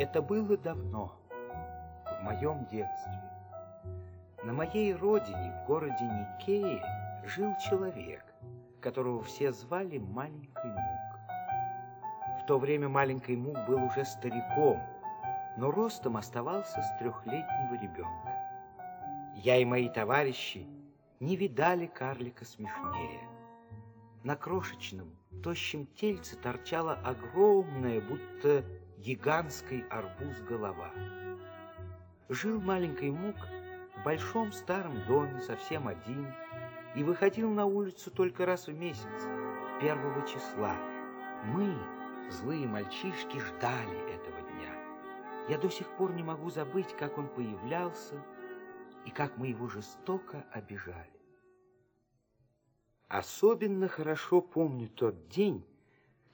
Это было давно, в моем детстве. На моей родине, в городе Никее, жил человек, которого все звали Маленький Мук. В то время Маленький Мук был уже стариком, но ростом оставался с трехлетнего ребенка. Я и мои товарищи не видали карлика смешнее. На крошечном, тощем тельце торчала огромная, будто гигантский арбуз голова. Жил маленький Мук в большом старом доме, совсем один, и выходил на улицу только раз в месяц, первого числа. Мы, злые мальчишки, ждали этого дня. Я до сих пор не могу забыть, как он появлялся и как мы его жестоко обижали. Особенно хорошо помню тот день,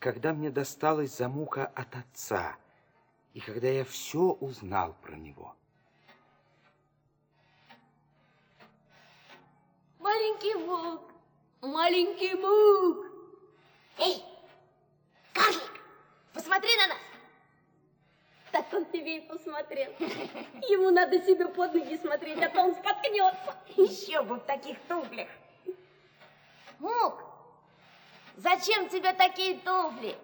когда мне досталась замука от отца, и когда я все узнал про него. Маленький Мук, маленький Мук. Эй, карлик, посмотри на нас. Так он тебе и посмотрел. Ему надо себе под ноги смотреть, а то он споткнется. Еще бы в таких туфлях. Мук, зачем тебе такие туфли?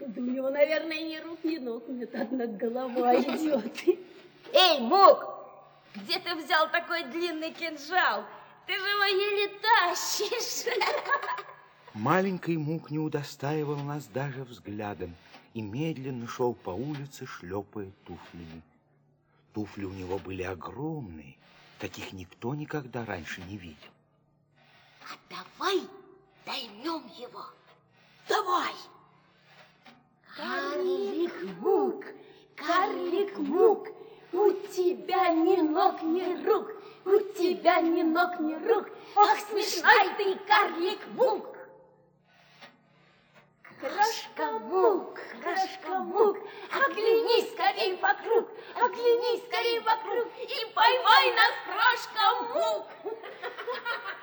Да у него, наверное, ни рук, ни ног нет, одна голова идет. Эй, Мук, где ты взял такой длинный кинжал? Ты же его еле тащишь. Маленький Мук не удостаивал нас даже взглядом и медленно шел по улице, шлепая туфлями. Туфли у него были огромные, таких никто никогда раньше не видел. А давай доймем его. Давай! Карлик Мук, карлик Мук, у тебя ни ног, ни рук, у тебя ни ног, ни рук. Ах, смешной ты, карлик Мук! Крошка Мук, крошка Мук, оглянись скорей вокруг, оглянись скорей вокруг и поймай нас, крошка Мук!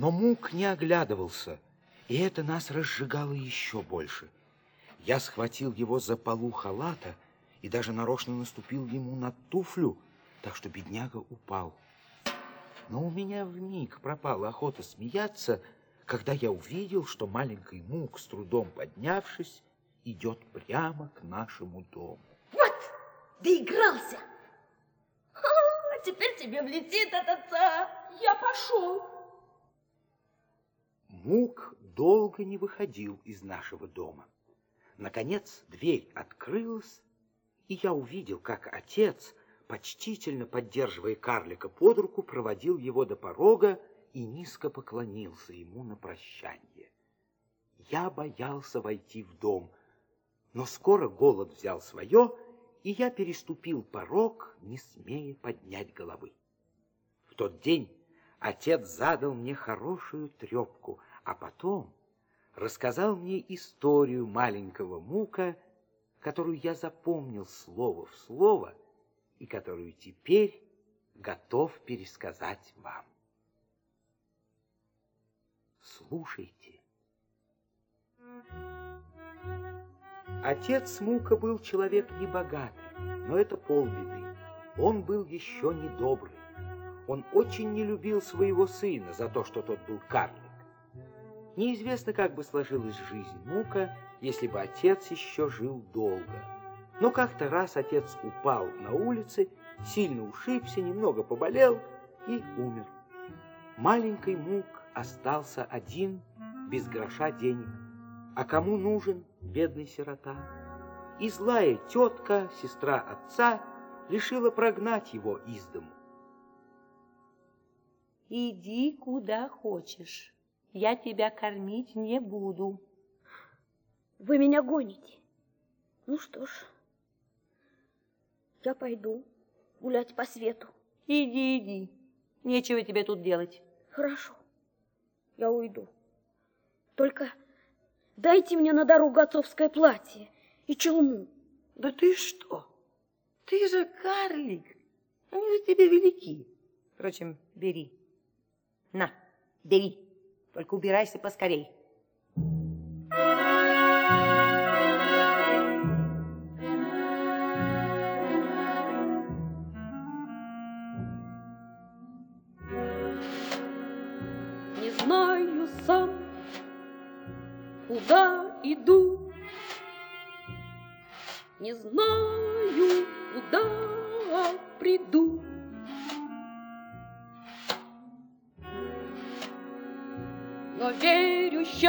Но Мук не оглядывался, и это нас разжигало еще больше. Я схватил его за полу халата и даже нарочно наступил ему на туфлю, так что бедняга упал. Но у меня вмиг пропала охота смеяться, когда я увидел, что маленький Мук, с трудом поднявшись, идет прямо к нашему дому. Вот, доигрался! А теперь тебе влетит от отца. Я пошел. Мук долго не выходил из нашего дома. Наконец дверь открылась, и я увидел, как отец, почтительно поддерживая карлика под руку, проводил его до порога и низко поклонился ему на прощание. Я боялся войти в дом, но скоро голод взял свое, и я переступил порог, не смея поднять головы. В тот день отец задал мне хорошую трепку, а потом рассказал мне историю маленького Мука, которую я запомнил слово в слово и которую теперь готов пересказать вам. Слушайте. Отец Мука был человек небогатый, но это полбеды. Он был еще недобрый. Он очень не любил своего сына за то, что тот был карлик. Неизвестно, как бы сложилась жизнь Мука, если бы отец еще жил долго. Но как-то раз отец упал на улице, сильно ушибся, немного поболел и умер. Маленький Мук остался один, без гроша денег. А кому нужен бедный сирота? И злая тетка, сестра отца, решила прогнать его из дому. Иди куда хочешь, я тебя кормить не буду. Вы меня гоните. Ну что ж, я пойду гулять по свету. Иди, иди, нечего тебе тут делать. Хорошо, я уйду. Только дайте мне на дорогу отцовское платье и челму. Да ты что? Ты же карлик. Они же тебе велики. Впрочем, бери. На, бери. Только убирайся поскорей. Не знаю сам, куда иду. Не знаю, куда приду. Но верю, счастье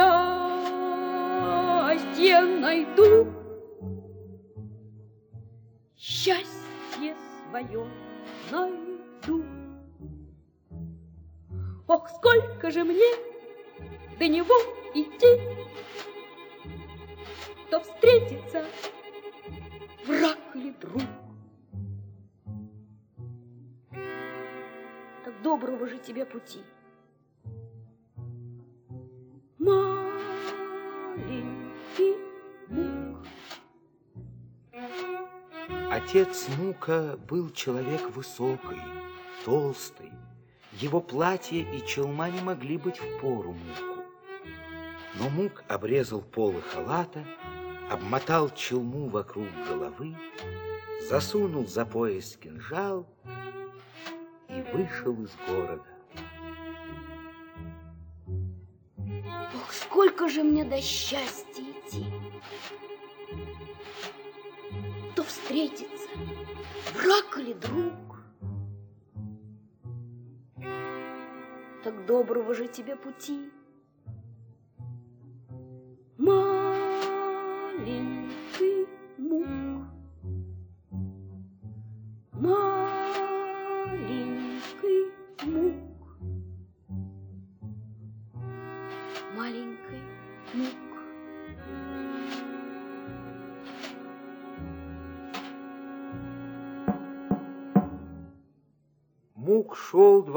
найду. Счастье свое найду. Ох, сколько же мне до него идти, То встретится враг или друг. Так доброго же тебе пути. Отец Мука был человек высокий, толстый. Его платье и челма не могли быть в пору Муку. Но Мук обрезал полы халата, обмотал челму вокруг головы, засунул за пояс кинжал и вышел из города. Ох, сколько же мне до счастья То встретится враг или друг. Так доброго же тебе пути.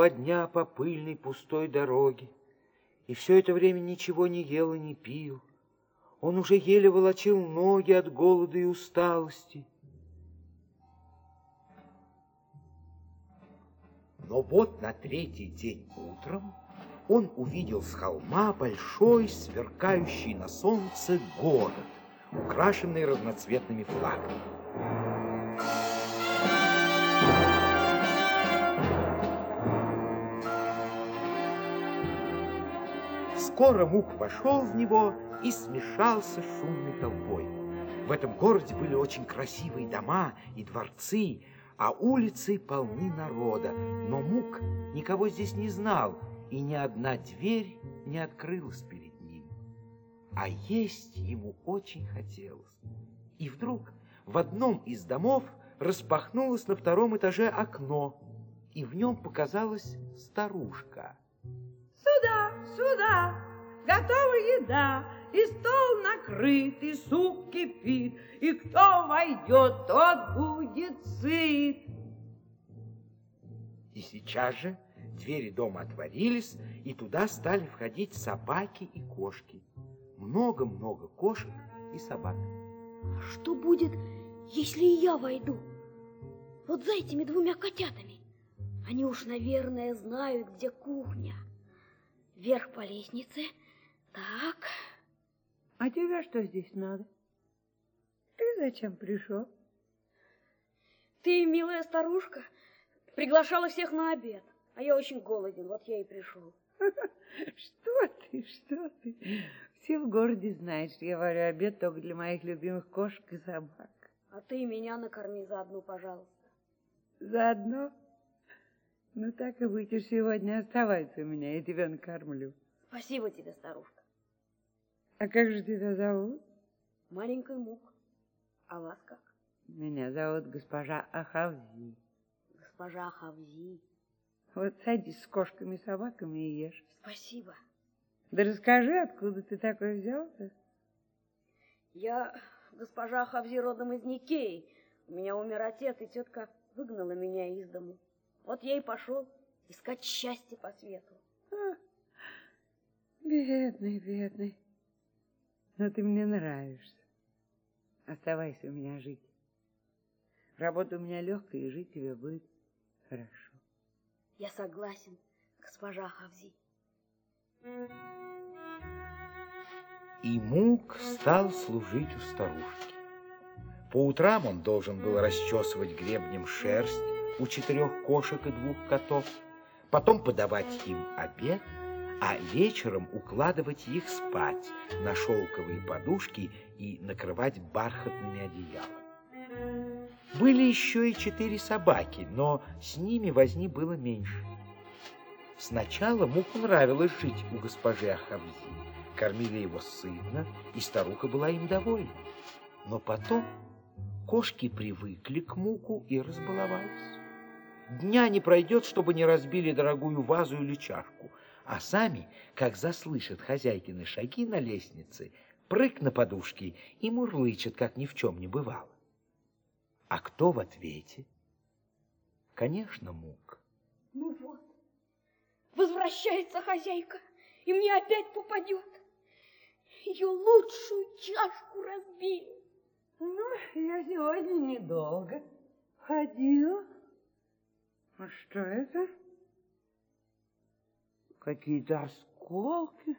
Два дня по пыльной пустой дороге, и все это время ничего не ел и не пил. Он уже еле волочил ноги от голода и усталости. Но вот на третий день утром он увидел с холма большой, сверкающий на солнце город, украшенный разноцветными флагами. Скоро Мук вошел в него и смешался с шумной толпой. В этом городе были очень красивые дома и дворцы, а улицы полны народа. Но Мук никого здесь не знал, и ни одна дверь не открылась перед ним. А есть ему очень хотелось. И вдруг в одном из домов распахнулось на втором этаже окно, и в нем показалась старушка. Сюда, сюда, готова еда, и стол накрыт, и суп кипит, и кто войдет, тот будет сыт. И сейчас же двери дома отворились, и туда стали входить собаки и кошки. Много-много кошек и собак. А что будет, если и я войду? Вот за этими двумя котятами. Они уж, наверное, знают, где кухня. Вверх по лестнице. Так. А тебе что здесь надо? Ты зачем пришел? Ты, милая старушка, приглашала всех на обед. А я очень голоден, вот я и пришел. Что ты, что ты? Все в городе знают, что я варю обед только для моих любимых кошек и собак. А ты меня накорми заодно, пожалуйста. Заодно? Ну так и будешь сегодня оставайся у меня, я тебя накормлю. Спасибо тебе, старушка. А как же тебя зовут? Маленький мук. А вас как? Меня зовут госпожа Ахавзи. Госпожа Хавзи. Вот садись с кошками и собаками и ешь. Спасибо. Да расскажи, откуда ты такой взялся? Я госпожа Хавзи родом из Никеи. У меня умер отец, и тетка выгнала меня из дому. Вот я и пошел искать счастье по свету. А, бедный, бедный. Но ты мне нравишься. Оставайся у меня жить. Работа у меня легкая, и жить тебе будет хорошо. Я согласен, госпожа Хавзи. И Мук стал служить у старушки. По утрам он должен был расчесывать гребнем шерсть у четырех кошек и двух котов, потом подавать им обед, а вечером укладывать их спать на шелковые подушки и накрывать бархатными одеялами. Были еще и четыре собаки, но с ними возни было меньше. Сначала Муку нравилось жить у госпожи Ахавзи. Кормили его сытно, и старуха была им довольна. Но потом кошки привыкли к Муку и разбаловались. Дня не пройдет, чтобы не разбили дорогую вазу или чашку, а сами, как заслышат хозяйкины шаги на лестнице, прыг на подушки и мурлычет, как ни в чем не бывало. А кто в ответе? Конечно, Мук. Ну вот, возвращается хозяйка, и мне опять попадет. Ее лучшую чашку разбили. Ну, я сегодня недолго ходила. А что это? Какие-то осколки.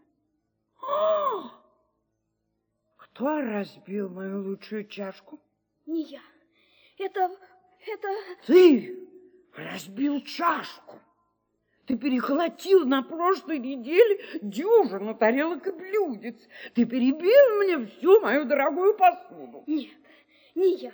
А! Кто разбил мою лучшую чашку? Не я. Это... это... Ты разбил чашку. Ты перехватил на прошлой неделе дюжину тарелок и блюдец. Ты перебил мне всю мою дорогую посуду. Нет, не я.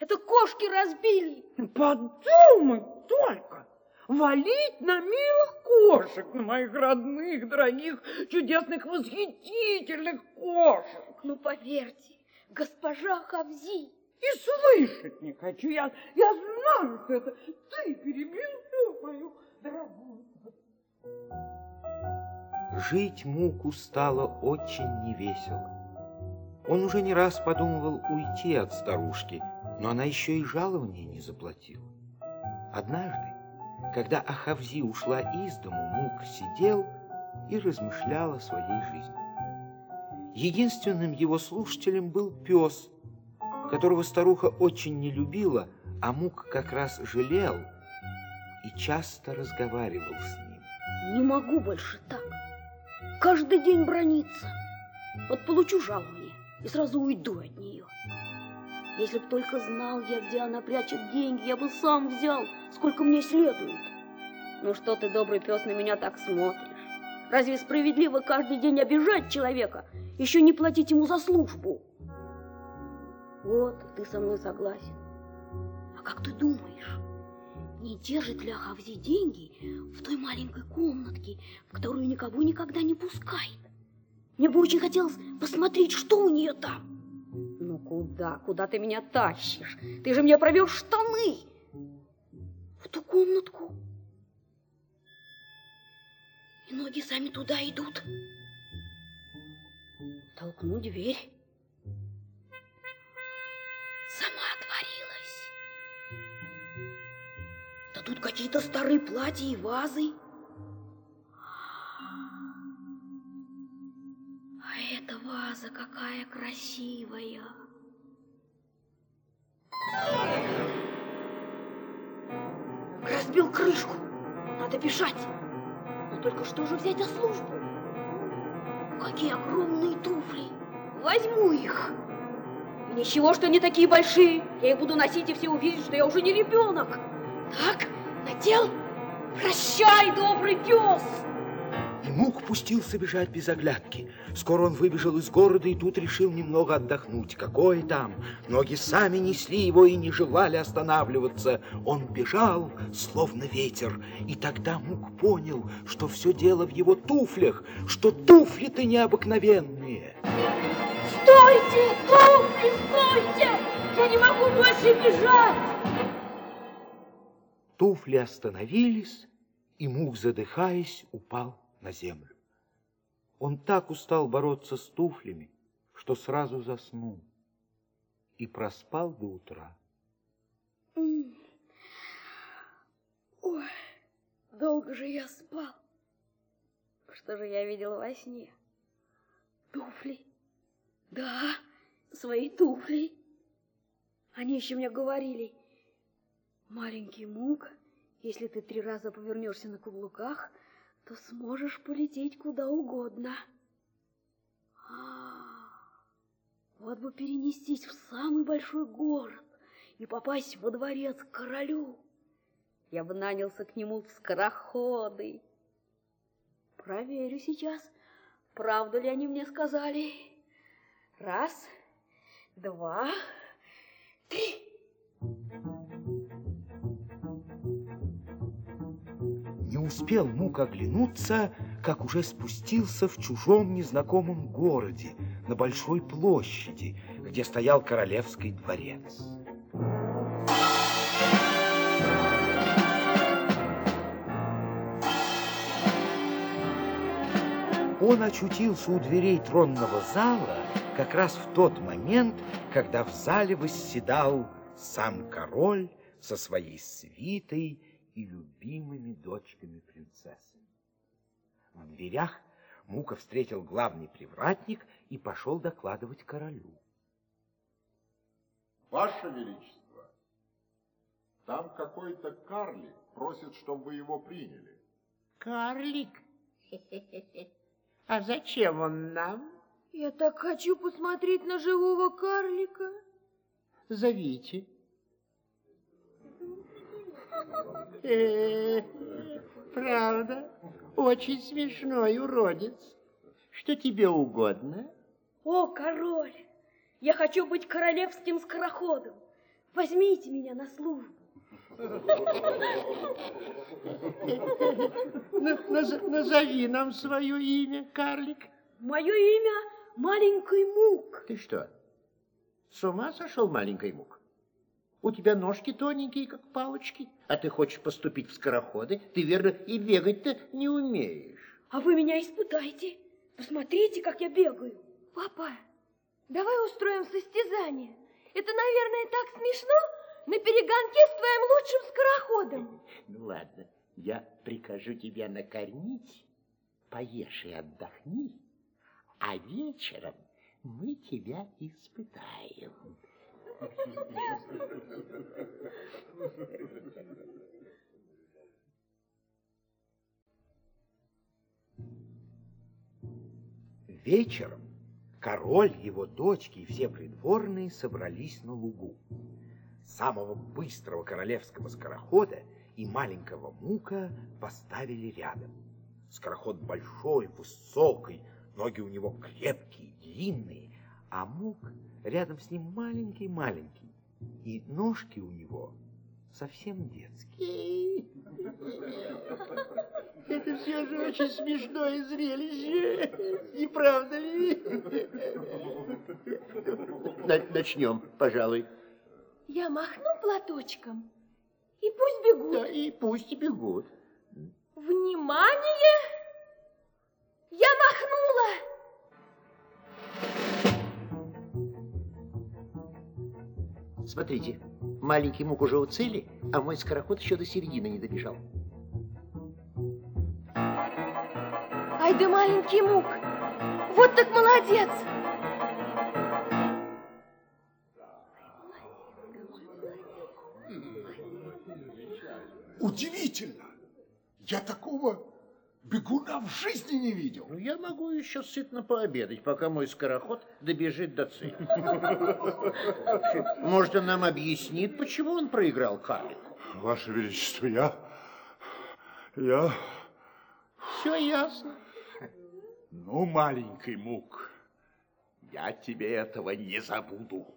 Это кошки разбили. Подумай только, валить на милых кошек, на моих родных, дорогих, чудесных, восхитительных кошек. Ну, поверьте, госпожа Хавзи. И слышать не хочу. Я, я знаю, что это ты перебил всю мою дорогую. Жить Муку стало очень невесело. Он уже не раз подумывал уйти от старушки, но она еще и жалования не заплатила. Однажды, когда Ахавзи ушла из дому, Мук сидел и размышлял о своей жизни. Единственным его слушателем был пес, которого старуха очень не любила, а Мук как раз жалел и часто разговаривал с ним. Не могу больше так. Каждый день брониться. Вот получу жалование и сразу уйду от. Если б только знал я, где она прячет деньги, я бы сам взял, сколько мне следует. Ну что ты, добрый пес, на меня так смотришь? Разве справедливо каждый день обижать человека, еще не платить ему за службу? Вот, ты со мной согласен. А как ты думаешь, не держит ли Ахавзи деньги в той маленькой комнатке, в которую никого никогда не пускает? Мне бы очень хотелось посмотреть, что у нее там. Куда, куда ты меня тащишь? Ты же мне провел штаны в ту комнатку. И ноги сами туда идут. Толкну дверь. Сама отворилась. Да тут какие-то старые платья и вазы. А эта ваза какая красивая. Разбил крышку. Надо бежать. Но только что же взять на службу? Какие огромные туфли. Возьму их. Ничего, что они такие большие. Я их буду носить, и все увидят, что я уже не ребенок. Так, надел. Прощай, добрый пес. И Мук пустился бежать без оглядки. Скоро он выбежал из города и тут решил немного отдохнуть. Какое там? Ноги сами несли его и не желали останавливаться. Он бежал, словно ветер. И тогда Мук понял, что все дело в его туфлях, что туфли-то необыкновенные. Стойте, туфли, стойте! Я не могу больше бежать! Туфли остановились, и Мук, задыхаясь, упал на землю. Он так устал бороться с туфлями, что сразу заснул и проспал до утра. Ой, долго же я спал. Что же я видел во сне? Туфли. Да, свои туфли. Они еще мне говорили, маленький мук, если ты три раза повернешься на каблуках, то сможешь полететь куда угодно. А, вот бы перенестись в самый большой город и попасть во дворец к королю. Я бы нанялся к нему в скороходы. Проверю сейчас, правду ли они мне сказали. Раз, два, три. Успел Мук оглянуться, как уже спустился в чужом незнакомом городе, на большой площади, где стоял королевский дворец. Он очутился у дверей тронного зала как раз в тот момент, когда в зале восседал сам король со своей свитой и любимыми дочками принцессы. В дверях Мука встретил главный привратник и пошел докладывать королю. Ваше Величество, там какой-то карлик просит, чтобы вы его приняли. Карлик? А зачем он нам? Я так хочу посмотреть на живого карлика. Зовите. Э, правда, очень смешной уродец. Что тебе угодно? О, король, я хочу быть королевским скороходом. Возьмите меня на службу. Наз- назови нам свое имя, карлик. Мое имя Маленький Мук. Ты что, с ума сошел, маленький мук? У тебя ножки тоненькие, как палочки, а ты хочешь поступить в скороходы? Ты, верно, и бегать-то не умеешь. А вы меня испытайте. Посмотрите, как я бегаю. Папа, давай устроим состязание. Это, наверное, так смешно на перегонке с твоим лучшим скороходом. Ну ладно, я прикажу тебя накормить, поешь и отдохни, а вечером мы тебя испытаем. Вечером король, его дочки и все придворные собрались на лугу. Самого быстрого королевского скорохода и маленького мука поставили рядом. Скороход большой, высокий, ноги у него крепкие, длинные, а мук рядом с ним маленький-маленький, и ножки у него совсем детские. Это все же очень смешное зрелище, не правда ли? На- Начнем, пожалуй. Я махну платочком, и пусть бегут. Да, и пусть бегут. Внимание! Я махнула! Смотрите, маленький мук уже у цели, а мой скороход еще до середины не добежал. Ай да маленький мук! Вот так молодец! Удивительно! Я такого бегуна в жизни не видел. Ну, я могу еще сытно пообедать, пока мой скороход добежит до цели. Может, он нам объяснит, почему он проиграл карлику? Ваше Величество, я... Я... Все ясно. Ну, маленький мук, я тебе этого не забуду.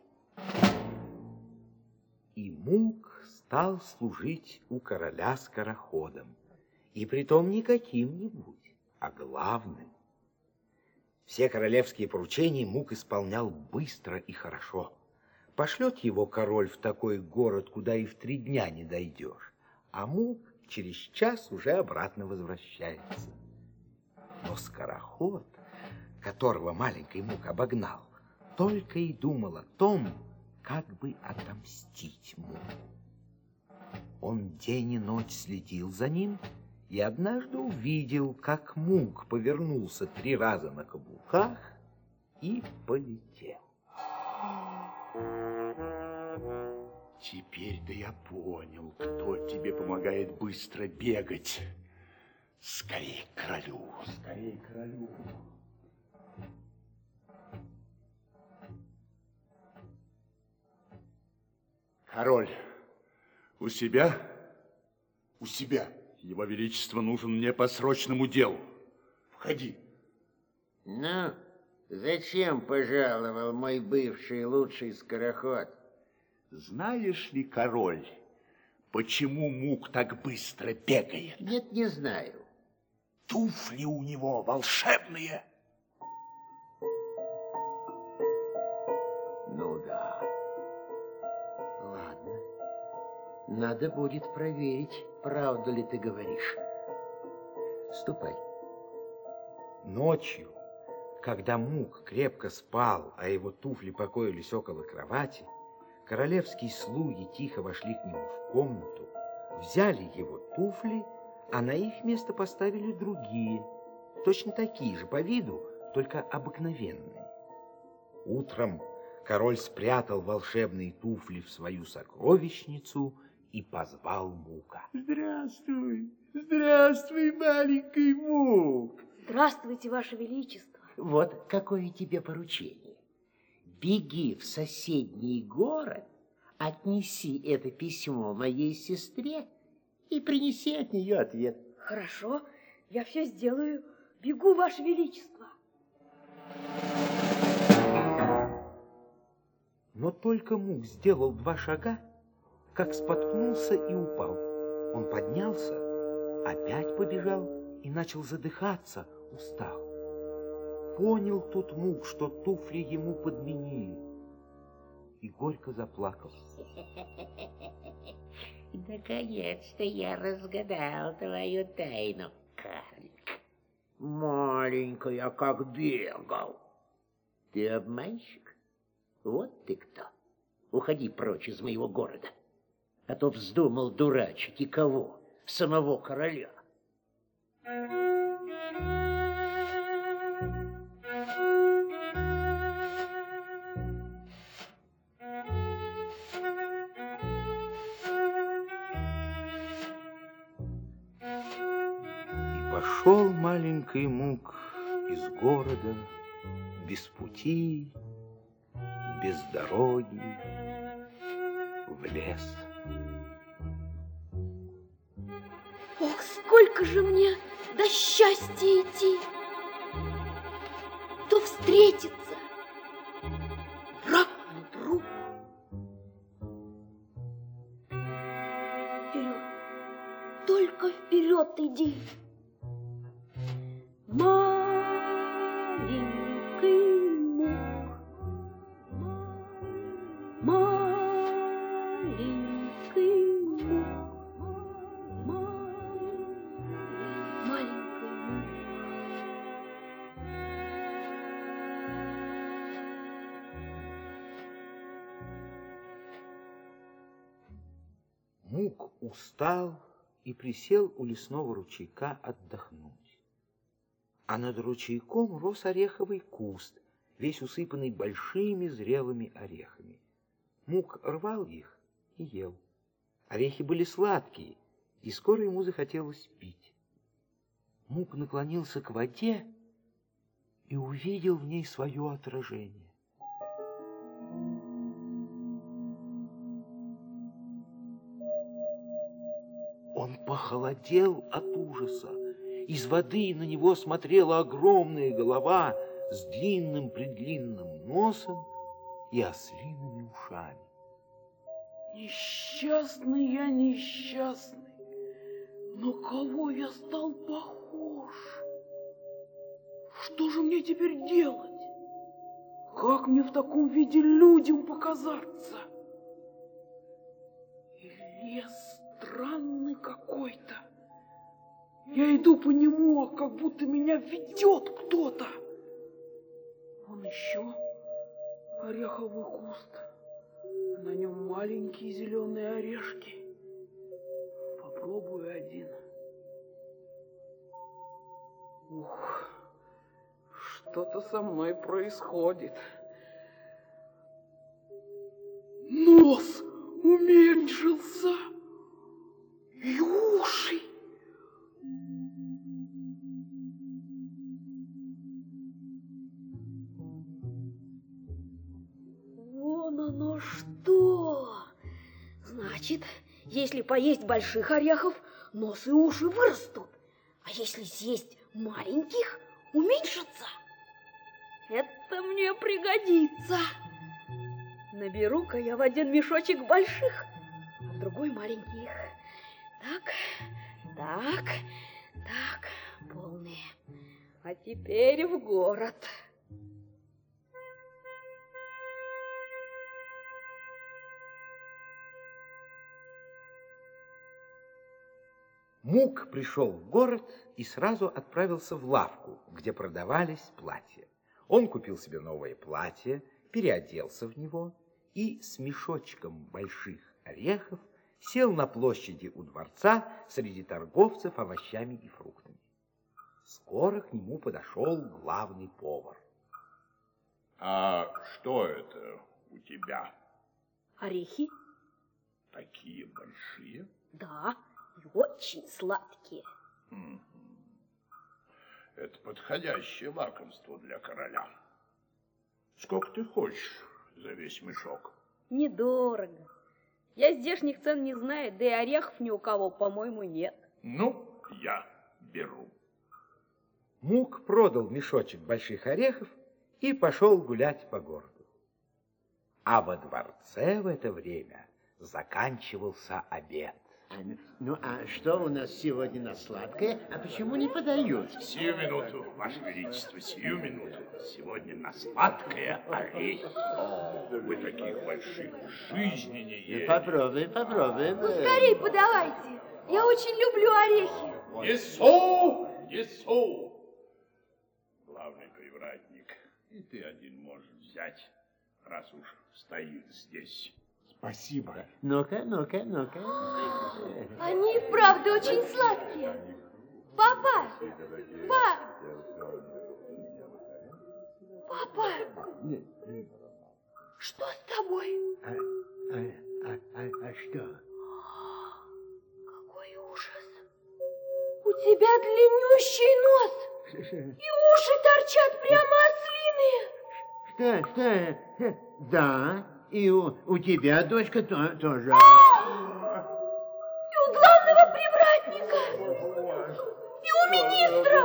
И Мук стал служить у короля скороходом, и притом не каким-нибудь, а главным. Все королевские поручения Мук исполнял быстро и хорошо. Пошлет его король в такой город, куда и в три дня не дойдешь, а Мук через час уже обратно возвращается. Но скороход, которого маленький Мук обогнал, только и думал о том, как бы отомстить Муку. Он день и ночь следил за ним и однажды увидел, как Мук повернулся три раза на каблуках и полетел. Теперь-то я понял, кто тебе помогает быстро бегать. Скорей к королю, скорей к королю. Король, у себя? У себя. Его Величество нужен мне по срочному делу. Входи. Ну, зачем пожаловал мой бывший лучший скороход? Знаешь ли, король, почему Мук так быстро бегает? Нет, не знаю. Туфли у него волшебные. Надо будет проверить, правду ли ты говоришь. Ступай. Ночью, когда Мук крепко спал, а его туфли покоились около кровати, королевские слуги тихо вошли к нему в комнату, взяли его туфли, а на их место поставили другие, точно такие же по виду, только обыкновенные. Утром король спрятал волшебные туфли в свою сокровищницу и позвал Мука. Здравствуй, здравствуй, маленький Мук. Здравствуйте, Ваше Величество. Вот какое тебе поручение. Беги в соседний город, отнеси это письмо моей сестре и принеси от нее ответ. Хорошо, я все сделаю. Бегу, Ваше Величество. Но только Мук сделал два шага, как споткнулся и упал. Он поднялся, опять побежал и начал задыхаться, устал. Понял тут Мук, что туфли ему подменили, и горько заплакал. Наконец-то я разгадал твою тайну, карлик. Маленькая, как бегал. Ты обманщик? Вот ты кто. Уходи прочь из моего города. А то вздумал дурачить и кого? Самого короля. И пошел маленький Мук из города без пути, без дороги, в лес. Же мне до счастья идти! То встретиться враг на друг. Вперед, только вперед иди. Мук устал и присел у лесного ручейка отдохнуть. А над ручейком рос ореховый куст, весь усыпанный большими зрелыми орехами. Мук рвал их и ел. Орехи были сладкие, и скоро ему захотелось пить. Мук наклонился к воде и увидел в ней свое отражение. Похолодел от ужаса. Из воды на него смотрела огромная голова с длинным-предлинным носом и ослиными ушами. Несчастный я несчастный. На кого я стал похож? Что же мне теперь делать? Как мне в таком виде людям показаться? И лес странный какой-то. Я иду по нему, а как будто меня ведет кто-то. Вон еще ореховый куст. На нем маленькие зеленые орешки. Попробую один. Ух, что-то со мной происходит. Нос уменьшился. И уши. Вон оно что! Значит, если поесть больших орехов, нос и уши вырастут. А если съесть маленьких, уменьшатся? Это мне пригодится. Наберу-ка я в один мешочек больших, а в другой маленьких. Так, так, так, полные. А теперь в город. Мук пришел в город и сразу отправился в лавку, где продавались платья. Он купил себе новое платье, переоделся в него и с мешочком больших орехов сел на площади у дворца среди торговцев овощами и фруктами. Скоро к нему подошел главный повар. А что это у тебя? Орехи? Такие большие? Да, и очень сладкие. Это подходящее лакомство для короля. Сколько ты хочешь за весь мешок? Недорого. Я здешних цен не знаю, да и орехов ни у кого, по-моему, нет. Ну, я беру. Мук продал мешочек больших орехов и пошел гулять по городу. А во дворце в это время заканчивался обед. А, ну, а что у нас сегодня на сладкое? А почему не подают? Сию минуту, Ваше Величество, сию минуту. Сегодня на сладкое орехи. О, вы таких больших в жизни не ели. Попробуем, попробуем. Ну, скорей подавайте. Я очень люблю орехи. Несу, несу. Главный привратник, и ты один можешь взять, раз уж стоит здесь. Спасибо. Ну-ка, ну-ка, ну-ка. Они и вправду очень сладкие. Папа! Пап! Папа! Что с тобой? А, а, а, а, а что? Какой ужас! У тебя длиннющий нос, и уши торчат прямо ослиные. Что, что? Да, и у, у тебя, дочка, то, тоже. И у главного привратника, и у министра,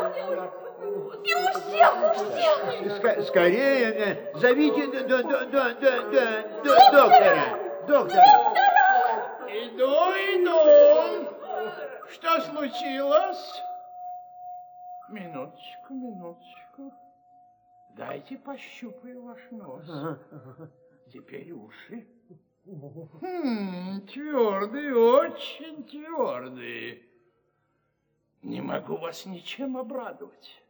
и у всех, у всех. Ска- скорее, э, зовите до, до, до, до, до, до, до- доктора. Доктора. Иду, иду. Что случилось? Минуточку, минуточку. Дайте пощупаю ваш нос. Теперь уши. Хм, твердый, очень твердый. Не могу вас ничем обрадовать.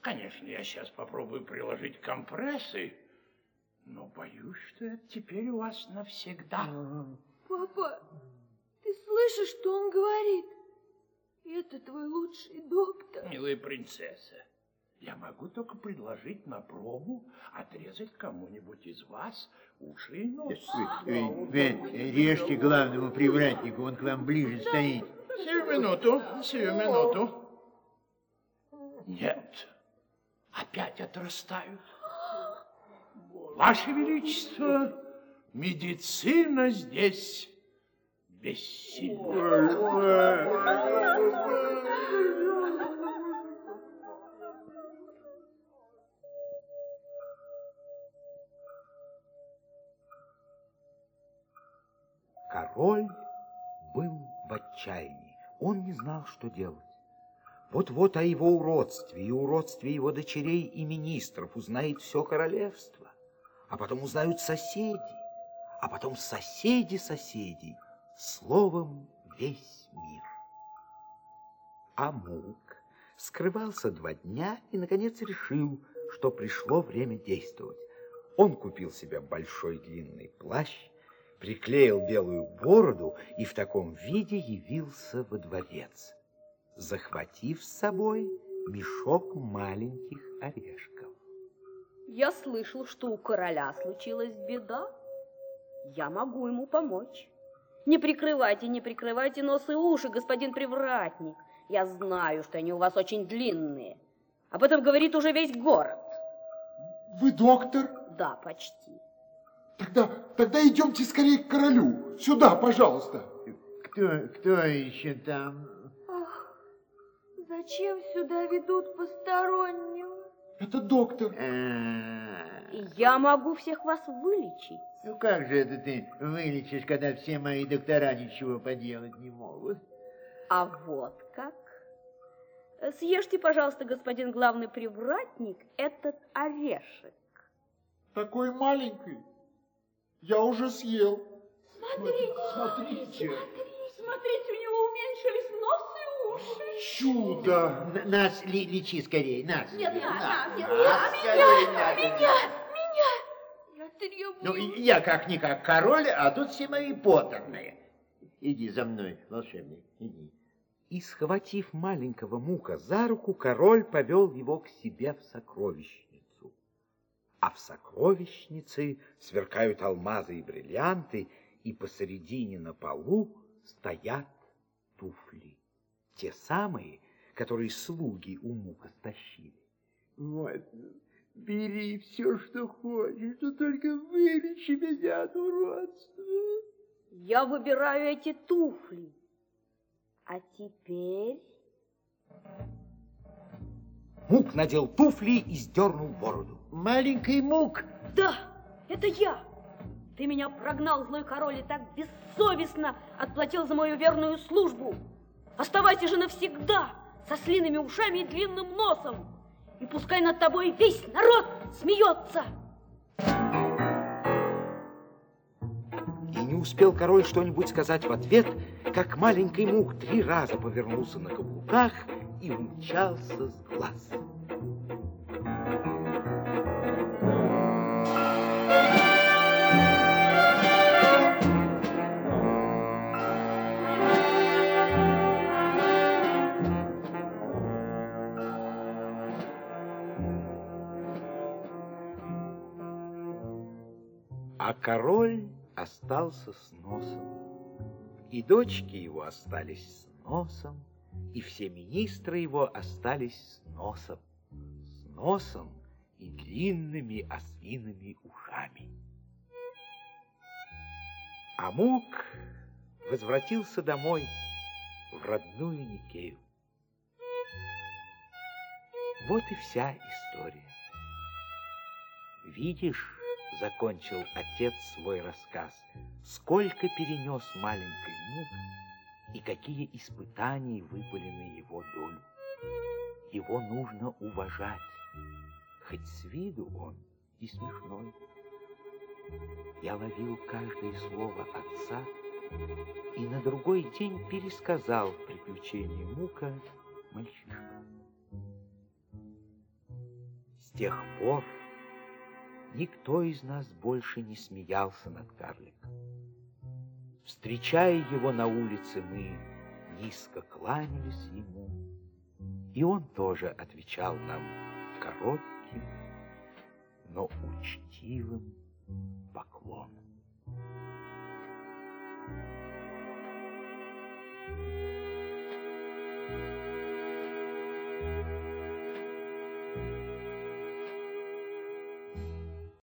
Конечно, я сейчас попробую приложить компрессы, но боюсь, что это теперь у вас навсегда. Папа, ты слышишь, что он говорит? Это твой лучший доктор. Милая принцесса, я могу только предложить на пробу отрезать кому-нибудь из вас уши и нос. Вы режьте главному привратнику, он к вам ближе стоит. Сию минуту, сию минуту. Нет, опять отрастают. Ваше Величество, медицина здесь бессильна. Король был в отчаянии. Он не знал, что делать. Вот-вот о его уродстве и уродстве его дочерей и министров узнает все королевство. А потом узнают соседи, а потом соседи соседей. Словом, весь мир. А Мук скрывался два дня и, наконец, решил, что пришло время действовать. Он купил себе большой длинный плащ, приклеил белую бороду и в таком виде явился во дворец, захватив с собой мешок маленьких орешков. Я слышал, что у короля случилась беда. Я могу ему помочь. Не прикрывайте, не прикрывайте нос и уши, господин привратник. Я знаю, что они у вас очень длинные. Об этом говорит уже весь город. Вы доктор? Да, почти. Тогда, тогда идемте скорее к королю. Сюда, пожалуйста. Кто, кто еще там? Ах, зачем сюда ведут постороннего? Это доктор. А, И я могу всех вас вылечить. Ну как же это ты вылечишь, когда все мои доктора ничего поделать не могут? А вот как. Съешьте, пожалуйста, господин главный привратник, этот орешек. Такой маленький. Я уже съел. Смотрите, Смотрите. смотрите, у него уменьшились нос и уши. Чудо. Нас ли- лечи скорее, нас. Нет, нет, Нас, нет, нет, нас, меня, меня, нас. меня, меня. Я требую. Ну, я как-никак король, а тут все мои подданные. Иди за мной, волшебник, иди. И, схватив маленького мука за руку, король повел его к себе в сокровищницу. А в сокровищнице сверкают алмазы и бриллианты, и посередине на полу стоят туфли. Те самые, которые слуги у мука стащили. Вот, бери все, что хочешь, но только вылечи меня от уродства. Я выбираю эти туфли. А теперь... Мук надел туфли и сдернул бороду. Маленький мук, Да, это я. Ты меня прогнал, злой король, и так бессовестно отплатил за мою верную службу. Оставайся же навсегда со слиными ушами и длинным носом. И пускай над тобой весь народ смеется. И не успел король что-нибудь сказать в ответ, как маленький мук три раза повернулся на каблуках и умчался с глаз. Остался с носом, и дочки его остались с носом, и все министры его остались с носом, с носом и длинными осиными ушами. А Мук возвратился домой в родную Никею. Вот и вся история. Видишь, закончил отец свой рассказ, сколько перенес маленький мук и какие испытания выпали на его долю. Его нужно уважать, хоть с виду он и смешной. Я ловил каждое слово отца и на другой день пересказал приключения Мука мальчишкам. С тех пор никто из нас больше не смеялся над карликом. Встречая его на улице, мы низко кланялись ему, и он тоже отвечал нам коротким, но учтивым поклоном. Thank you.